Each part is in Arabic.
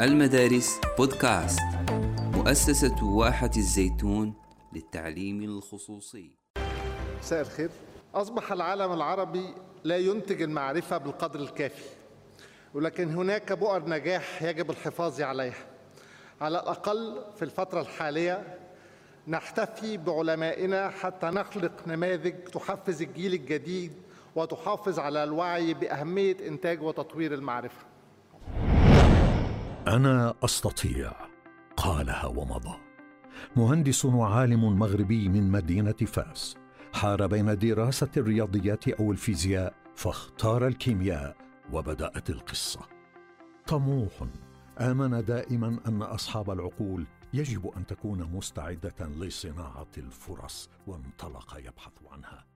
المدارس بودكاست مؤسسة واحة الزيتون للتعليم الخصوصي. مساء الخير. أصبح العالم العربي لا ينتج المعرفة بالقدر الكافي ولكن هناك بؤر نجاح يجب الحفاظ عليها. على الأقل في الفترة الحالية نحتفي بعلمائنا حتى نخلق نماذج تحفز الجيل الجديد وتحافظ على الوعي بأهمية إنتاج وتطوير المعرفة. أنا أستطيع قالها ومضى. مهندس وعالم مغربي من مدينة فاس حار بين دراسة الرياضيات أو الفيزياء فاختار الكيمياء وبدأت القصة. طموح. آمن دائما أن أصحاب العقول يجب أن تكون مستعدة لصناعة الفرص وانطلق يبحث عنها.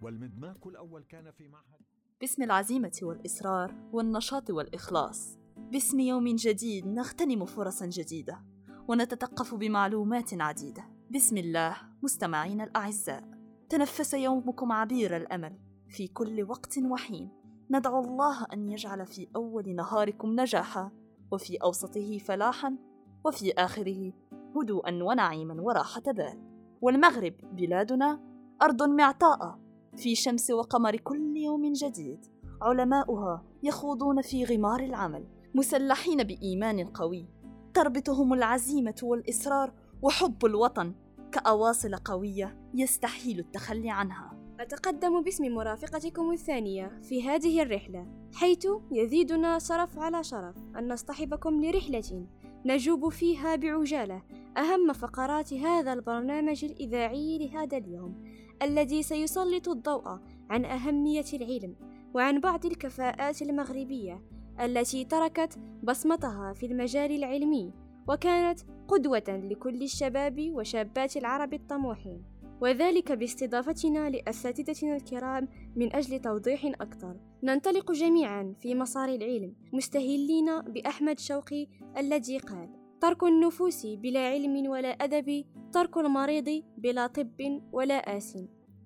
والمدماك الأول كان في معهد باسم العزيمة والإصرار والنشاط والإخلاص. باسم يوم جديد نغتنم فرصا جديدة ونتثقف بمعلومات عديدة. بسم الله مستمعينا الأعزاء تنفس يومكم عبير الأمل. في كل وقت وحين ندعو الله أن يجعل في أول نهاركم نجاحا وفي أوسطه فلاحا وفي آخره هدوءا ونعيما وراحة بال. والمغرب بلادنا أرض معطاءة في شمس وقمر كل يوم جديد علماؤها يخوضون في غمار العمل. مسلحين بإيمان قوي. تربطهم العزيمة والإصرار وحب الوطن كأواصل قوية يستحيل التخلي عنها. أتقدم باسم مرافقتكم الثانية في هذه الرحلة حيث يزيدنا شرف على شرف أن نصطحبكم لرحلة نجوب فيها بعجالة أهم فقرات هذا البرنامج الإذاعي لهذا اليوم الذي سيسلط الضوء عن أهمية العلم وعن بعض الكفاءات المغربية التي تركت بصمتها في المجال العلمي وكانت قدوة لكل الشباب وشابات العرب الطموحين. وذلك باستضافتنا لأساتذتنا الكرام من أجل توضيح أكثر. ننطلق جميعا في مسار العلم مستهلين بأحمد شوقي الذي قال ترك النفوس بلا علم ولا أدب ترك المريض بلا طب ولا آس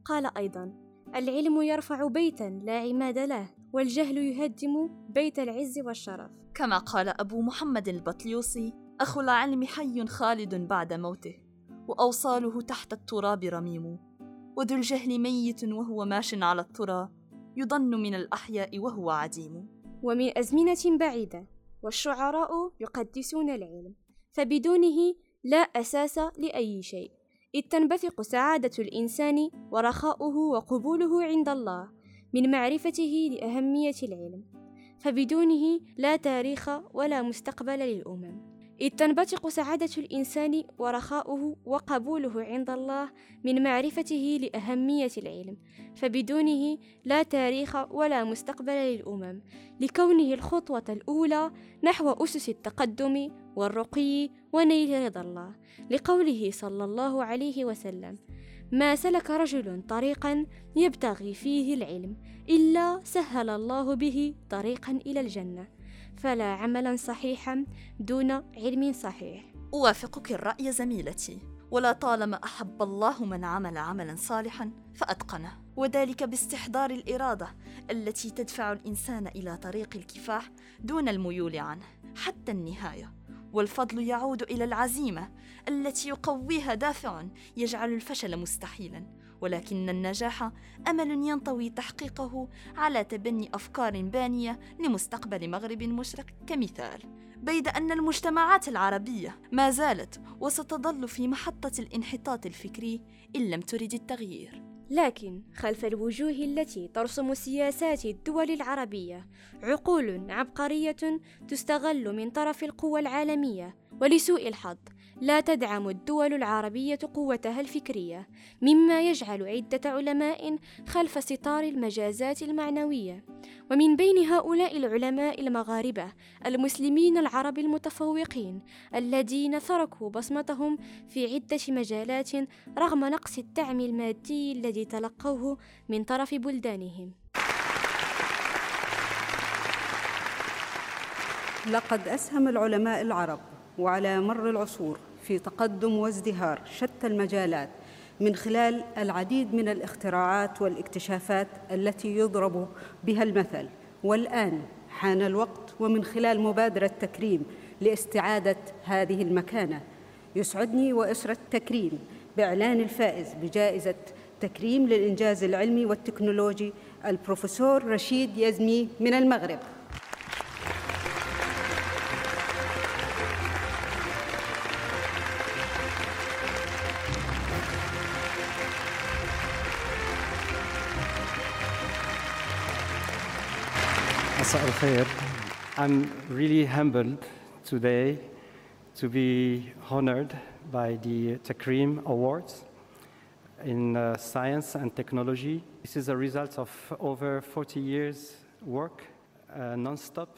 قال أيضا العلم يرفع بيتا لا عماد له. والجهل يهدم بيت العز والشرف. كما قال أبو محمد البطليوسي أخو العلم حي خالد بعد موته وأوصاله تحت التراب رميم. وذو الجهل ميت وهو ماش على الترى يضن من الأحياء وهو عديم. ومن أزمنة بعيدة والشعراء يقدسون العلم فبدونه لا أساس لأي شيء إذ تنبثق سعادة الإنسان ورخاؤه وقبوله عند الله. من معرفته لأهمية العلم فبدونه لا تاريخ ولا مستقبل للأمم. إذ تنبثق سعادة الإنسان ورخاؤه وقبوله عند الله من معرفته لأهمية العلم فبدونه لا تاريخ ولا مستقبل للأمم. لكونه الخطوة الأولى نحو أسس التقدم والرقي ونيل رضا الله لقوله صلى الله عليه وسلم ما سلك رجل طريقا يبتغي فيه العلم إلا سهل الله به طريقا إلى الجنة فلا عملا صحيحا دون علم صحيح. أوافقك الرأي زميلتي ولا طالما أحب الله من عمل عملا صالحا فأتقنه. وذلك باستحضار الإرادة التي تدفع الإنسان إلى طريق الكفاح دون الميول عنه حتى النهاية. والفضل يعود إلى العزيمة التي يقويها دافع يجعل الفشل مستحيلا. ولكن النجاح أمل ينطوي تحقيقه على تبني أفكار بانية لمستقبل مغرب مشرق كمثال. بيد أن المجتمعات العربية ما زالت وستظل في محطة الانحطاط الفكري إن لم ترد التغيير. لكن خلف الوجوه التي ترسم سياسات الدول العربية عقول عبقرية تستغل من طرف القوى العالمية ولسوء الحظ. لا تدعم الدول العربية قوتها الفكرية مما يجعل عدة علماء خلف ستار المجازات المعنوية. ومن بين هؤلاء العلماء المغاربة المسلمين العرب المتفوقين الذين تركوا بصمتهم في عدة مجالات رغم نقص الدعم المادي الذي تلقوه من طرف بلدانهم. لقد أسهم العلماء العرب وعلى مر العصور في تقدم وازدهار شتى المجالات من خلال العديد من الاختراعات والاكتشافات التي يضرب بها المثل. والآن حان الوقت ومن خلال مبادرة تكريم لاستعادة هذه المكانة يسعدني وأسرة تكريم بإعلان الفائز بجائزة تكريم للإنجاز العلمي والتكنولوجي البروفيسور رشيد يزمي من المغرب. مساء الخير. I'm really humbled today to be honored by the Takrim Awards in uh, science and technology. This is a result of over 40 years work uh, non-stop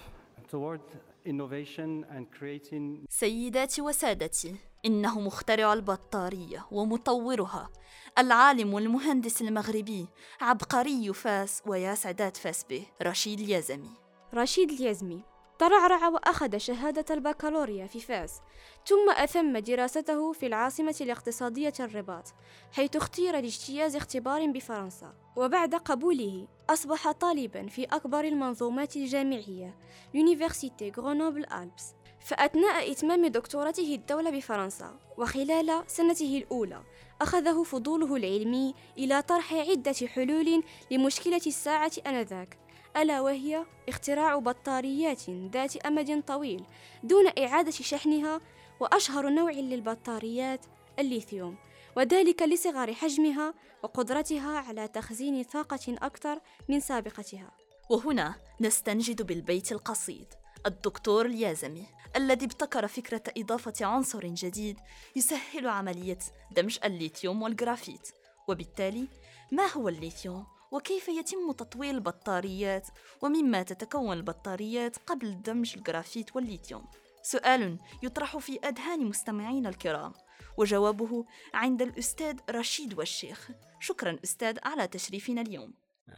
toward innovation and creating سيداتي وسادتي إنه مخترع البطارية ومطورها. العالم والمهندس المغربي عبقري فاس ويا سعدات فاس به رشيد اليزمي رشيد اليزمي ترعرع وأخذ شهادة البكالوريا في فاس ثم أتم دراسته في العاصمة الاقتصادية الرباط حيث اختير لاجتياز اختبار بفرنسا. وبعد قبوله أصبح طالبا في أكبر المنظومات الجامعية université Grenoble Alpes فأثناء إتمام دكتورته الدولة بفرنسا وخلال سنته الأولى أخذه فضوله العلمي إلى طرح عدة حلول لمشكلة الساعة آنذاك ألا وهي اختراع بطاريات ذات أمد طويل دون إعادة شحنها وأشهر نوع للبطاريات الليثيوم وذلك لصغر حجمها وقدرتها على تخزين طاقة أكثر من سابقتها. وهنا نستنجد بالبيت القصيد الدكتور اليازمي. الذي ابتكر فكرة إضافة عنصر جديد يسهل عملية دمج الليثيوم والجرافيت. وبالتالي ما هو الليثيوم؟ وكيف يتم تطوير البطاريات؟ ومما تتكون البطاريات قبل دمج الجرافيت والليثيوم؟ سؤال يطرح في أذهان مستمعينا الكرام وجوابه عند الأستاذ رشيد والشيخ. شكرا أستاذ على تشريفنا اليوم.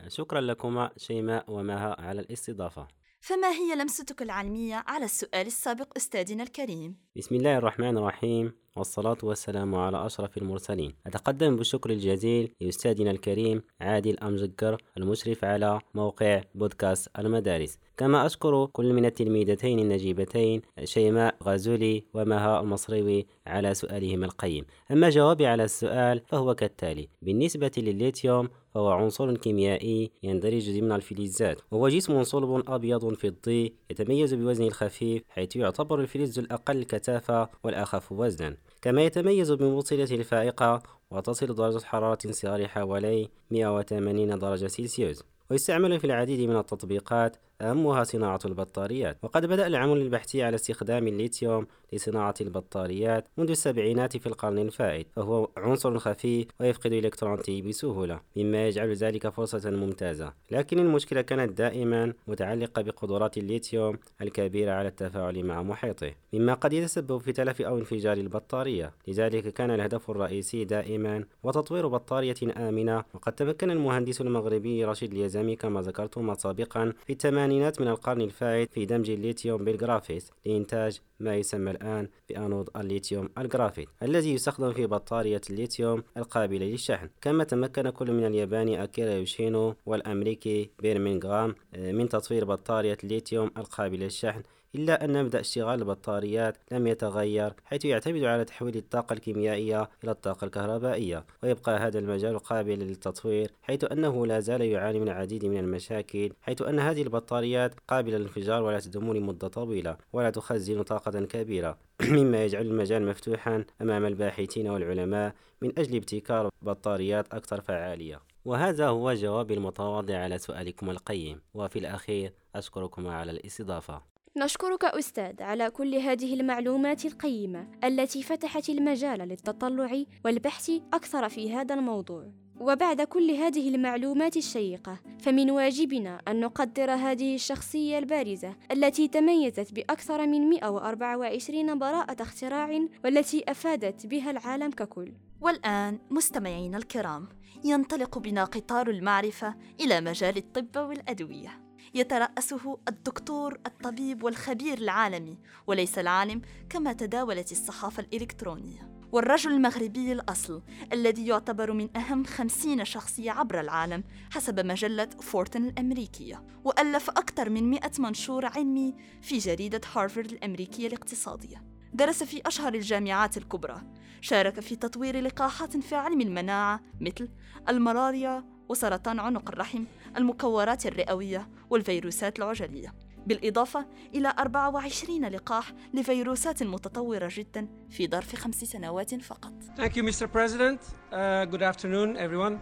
شكرا لكما شيماء ومها على الاستضافة. فما هي لمستك العلمية على السؤال السابق أستاذنا الكريم؟ بسم الله الرحمن الرحيم والصلاة والسلام على أشرف المرسلين. أتقدم بالشكر الجزيل لأستاذنا الكريم عادل أمجكر المشرف على موقع بودكاست المدارس. كما أشكر كل من التلميذتين النجيبتين شيماء غازولي ومها المصريوي على سؤالهم القيم. أما جوابي على السؤال فهو كالتالي بالنسبة للليثيوم فهو عنصر كيميائي يندرج ضمن الفلزات وهو جسم صلب أبيض فضي يتميز بوزنه الخفيف حيث يعتبر الفلز الأقل كثافة والأخف وزنا. كما يتميز بموصلته الفائقة وتصل درجة حرارة انصهار حوالي 180 درجة سلسيوس ويستعمل في العديد من التطبيقات أهمها صناعة البطاريات. وقد بدأ العمل البحثي على استخدام الليثيوم لصناعة البطاريات منذ السبعينات في القرن الفائت فهو عنصر خفيف ويفقد إلكترونته بسهولة مما يجعل ذلك فرصة ممتازة. لكن المشكلة كانت دائما متعلقة بقدرات الليثيوم الكبيرة على التفاعل مع محيطه مما قد يتسبب في تلف أو انفجار البطارية. لذلك كان الهدف الرئيسي دائما وتطوير بطارية آمنة وقد تمكن المهندس المغربي رشيد اليزامي كما ذكرتم سابقا في الثمانينات من القرن الفائت في دمج الليثيوم بالجرافيت لإنتاج ما يسمى الآن بأنود الليثيوم الجرافيت الذي يستخدم في بطارية الليثيوم القابلة للشحن. كما تمكن كل من الياباني أكيرا يوشينو والأمريكي بيرمنغهام آه، من تطوير بطارية الليثيوم القابلة للشحن. إلا أن مبدأ اشتغال البطاريات لم يتغير حيث يعتمد على تحويل الطاقة الكيميائية إلى الطاقة الكهربائية ويبقى هذا المجال قابلا للتطوير حيث أنه لا زال يعاني من العديد من المشاكل حيث أن هذه البطاريات قابلة للانفجار ولا تدوم لمدة طويلة ولا تخزن طاقة كبيرة. مما يجعل المجال مفتوحا أمام الباحثين والعلماء من أجل ابتكار بطاريات أكثر فعالية. وهذا هو جوابي المتواضع على سؤالكم القيم. وفي الأخير أشكركم على الاستضافة. نشكرك أستاذ على كل هذه المعلومات القيمة التي فتحت المجال للتطلع والبحث أكثر في هذا الموضوع. وبعد كل هذه المعلومات الشيقة فمن واجبنا أن نقدر هذه الشخصية البارزة التي تميزت بأكثر من 124 براءة اختراع والتي أفادت بها العالم ككل والآن مستمعينا الكرام ينطلق بنا قطار المعرفة إلى مجال الطب والأدوية يترأسه الدكتور الطبيب والخبير العالمي وليس العالم كما تداولت الصحافة الإلكترونية. والرجل المغربي الأصل الذي يعتبر من أهم خمسين شخصية عبر العالم حسب مجلة فورتن الأمريكية وألف أكثر من مئة منشور علمي في جريدة هارفارد الأمريكية الاقتصادية. درس في أشهر الجامعات الكبرى. شارك في تطوير لقاحات في علم المناعة مثل الملاريا وسرطان عنق الرحم المكورات الرئوية والفيروسات العجلية بالإضافة إلى 24 لقاح لفيروسات متطورة جدا في ظرف خمس سنوات فقط Thank you, Mr. President. Uh, good afternoon, everyone.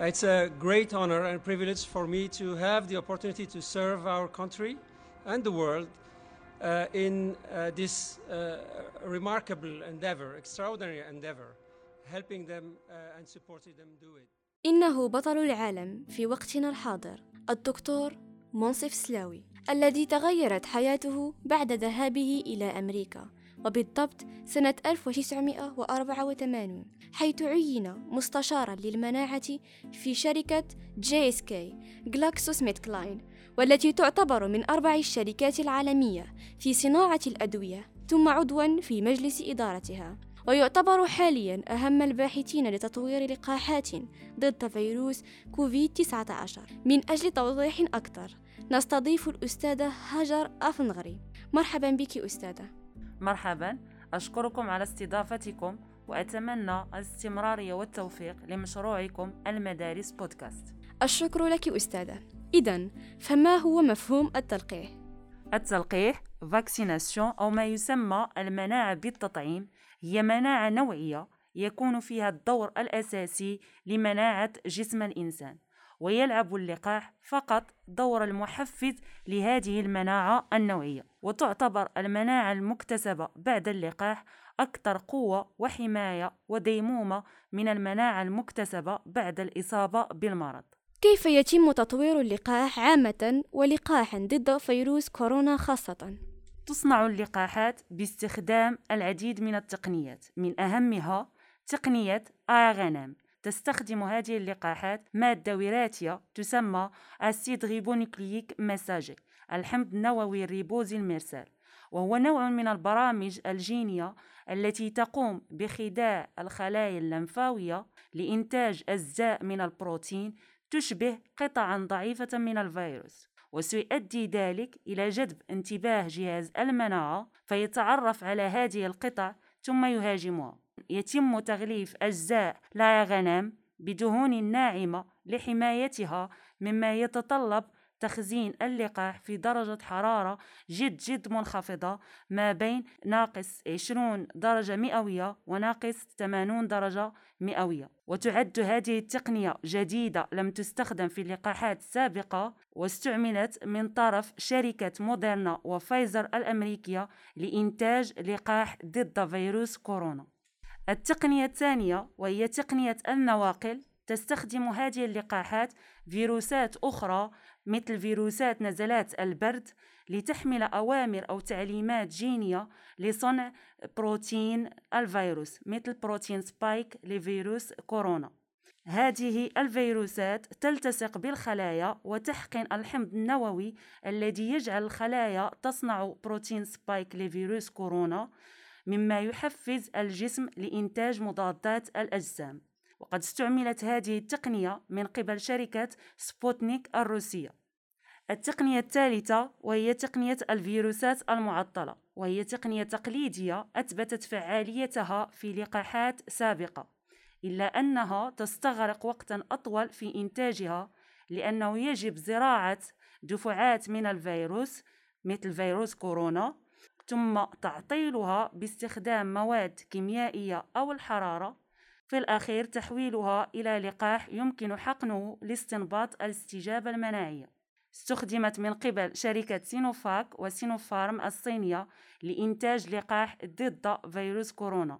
It's a great honor and privilege for me to have the opportunity to serve our country and the world uh, in uh, this uh, remarkable endeavor, extraordinary endeavor, helping them uh, and supporting them do it. إنه بطل العالم في وقتنا الحاضر الدكتور منصف سلاوي الذي تغيرت حياته بعد ذهابه إلى أمريكا وبالضبط سنة 1984 حيث عين مستشارا للمناعة في شركة GSK كلاين والتي تعتبر من أربع الشركات العالمية في صناعة الأدوية ثم عضوا في مجلس إدارتها. ويعتبر حاليا أهم الباحثين لتطوير لقاحات ضد فيروس كوفيد-19 من أجل توضيح أكثر نستضيف الأستاذة هاجر أفنغري. مرحبا بك أستاذة. مرحبا. أشكركم على استضافتكم وأتمنى الاستمرارية والتوفيق لمشروعكم المدارس بودكاست. الشكر لك أستاذة. إذا فما هو مفهوم التلقيح؟ التلقيح فاكسيناسيون أو ما يسمى المناعة بالتطعيم هي مناعة نوعية يكون فيها الدور الأساسي لمناعة جسم الإنسان ويلعب اللقاح فقط دور المحفز لهذه المناعة النوعية وتعتبر المناعة المكتسبة بعد اللقاح أكثر قوة وحماية وديمومة من المناعة المكتسبة بعد الإصابة بالمرض. كيف يتم تطوير اللقاح عامة ولقاح ضد فيروس كورونا خاصة؟ تصنع اللقاحات باستخدام العديد من التقنيات من أهمها تقنية ARNm تستخدم هذه اللقاحات مادة وراثية تسمى acide ribonucléique messager الحمض النووي الريبوزي المرسال وهو نوع من البرامج الجينية التي تقوم بخداع الخلايا اللمفاوية لإنتاج أجزاء من البروتين تشبه قطعا ضعيفة من الفيروس وسيؤدي ذلك إلى جذب انتباه جهاز المناعة فيتعرف على هذه القطع ثم يهاجمها. يتم تغليف أجزاء لا غنم بدهون ناعمة لحمايتها مما يتطلب تخزين اللقاح في درجة حرارة جد جد منخفضة ما بين ناقص 20 درجة مئوية وناقص 80 درجة مئوية. وتعد هذه التقنية جديدة لم تستخدم في اللقاحات السابقة واستعملت من طرف شركة موديرنا وفايزر الأمريكية لإنتاج لقاح ضد فيروس كورونا. التقنية الثانية وهي تقنية النواقل تستخدم هذه اللقاحات فيروسات أخرى مثل فيروسات نزلات البرد لتحمل أوامر أو تعليمات جينية لصنع بروتين الفيروس مثل بروتين spike لفيروس كورونا. هذه الفيروسات تلتصق بالخلايا وتحقن الحمض النووي الذي يجعل الخلايا تصنع بروتين spike لفيروس كورونا مما يحفز الجسم لإنتاج مضادات الأجسام. وقد استعملت هذه التقنية من قبل شركة سبوتنيك الروسية. التقنية الثالثة وهي تقنية الفيروسات المعطلة وهي تقنية تقليدية أثبتت فعاليتها في لقاحات سابقة إلا أنها تستغرق وقتا أطول في إنتاجها لأنه يجب زراعة دفعات من الفيروس مثل فيروس كورونا ثم تعطيلها باستخدام مواد كيميائية أو الحرارة في الأخير تحويلها إلى لقاح يمكن حقنه لاستنباط الاستجابة المناعية. استخدمت من قبل شركة سينوفاك وسينوفارم الصينية لإنتاج لقاح ضد فيروس كورونا.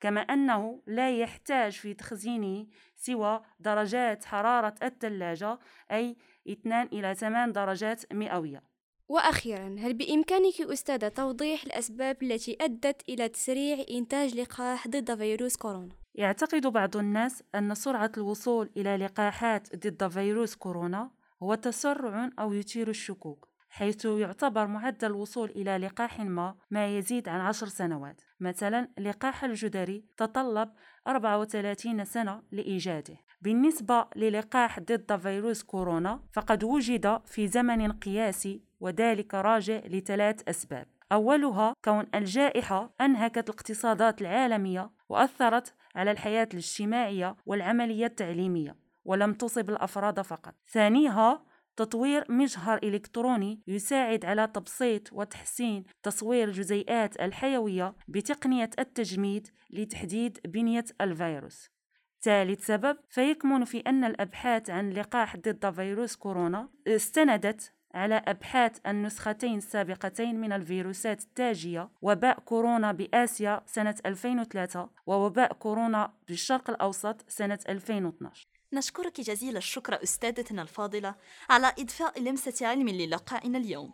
كما أنه لا يحتاج في تخزينه سوى درجات حرارة الثلاجة أي 2 إلى 8 درجات مئوية. وأخيرا هل بإمكانك أستاذة توضيح الأسباب التي أدت إلى تسريع إنتاج لقاح ضد فيروس كورونا؟ يعتقد بعض الناس أن سرعة الوصول إلى لقاحات ضد فيروس كورونا هو تسرع أو يثير الشكوك حيث يعتبر معدل الوصول إلى لقاح ما ما يزيد عن عشر سنوات. مثلا لقاح الجدري تطلب 34 سنة لإيجاده. بالنسبة للقاح ضد فيروس كورونا فقد وجد في زمن قياسي وذلك راجع لثلاث أسباب. أولها كون الجائحة أنهكت الاقتصادات العالمية وأثرت على الحياة الاجتماعية والعملية التعليمية ولم تصب الأفراد فقط. ثانيها تطوير مجهر إلكتروني يساعد على تبسيط وتحسين تصوير الجزيئات الحيوية بتقنية التجميد لتحديد بنية الفيروس. ثالث سبب فيكمن في أن الأبحاث عن لقاح ضد فيروس كورونا استندت على أبحاث النسختين السابقتين من الفيروسات التاجية وباء كورونا بآسيا سنة 2003 ووباء كورونا بالشرق الأوسط سنة 2012 نشكرك جزيل الشكر أستاذتنا الفاضلة على إضفاء لمسة علم للقائنا اليوم.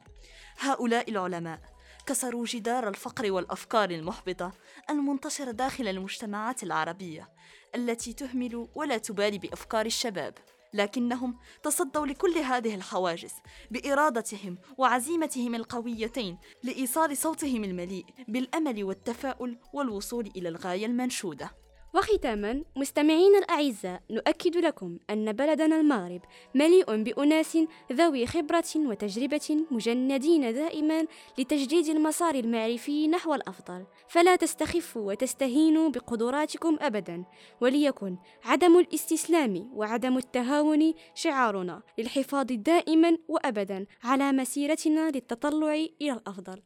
هؤلاء العلماء كسروا جدار الفقر والأفكار المحبطة المنتشرة داخل المجتمعات العربية التي تهمل ولا تبالي بأفكار الشباب. لكنهم تصدوا لكل هذه الحواجز بإرادتهم وعزيمتهم القويتين لإيصال صوتهم المليء بالأمل والتفاؤل والوصول إلى الغاية المنشودة. وختاما مستمعين الأعزاء نؤكد لكم أن بلدنا المغرب مليء بأناس ذوي خبرة وتجربة مجندين دائما لتجديد المسار المعرفي نحو الأفضل. فلا تستخفوا وتستهينوا بقدراتكم أبدا وليكن عدم الاستسلام وعدم التهاون شعارنا للحفاظ دائما وأبدا على مسيرتنا للتطلع إلى الأفضل.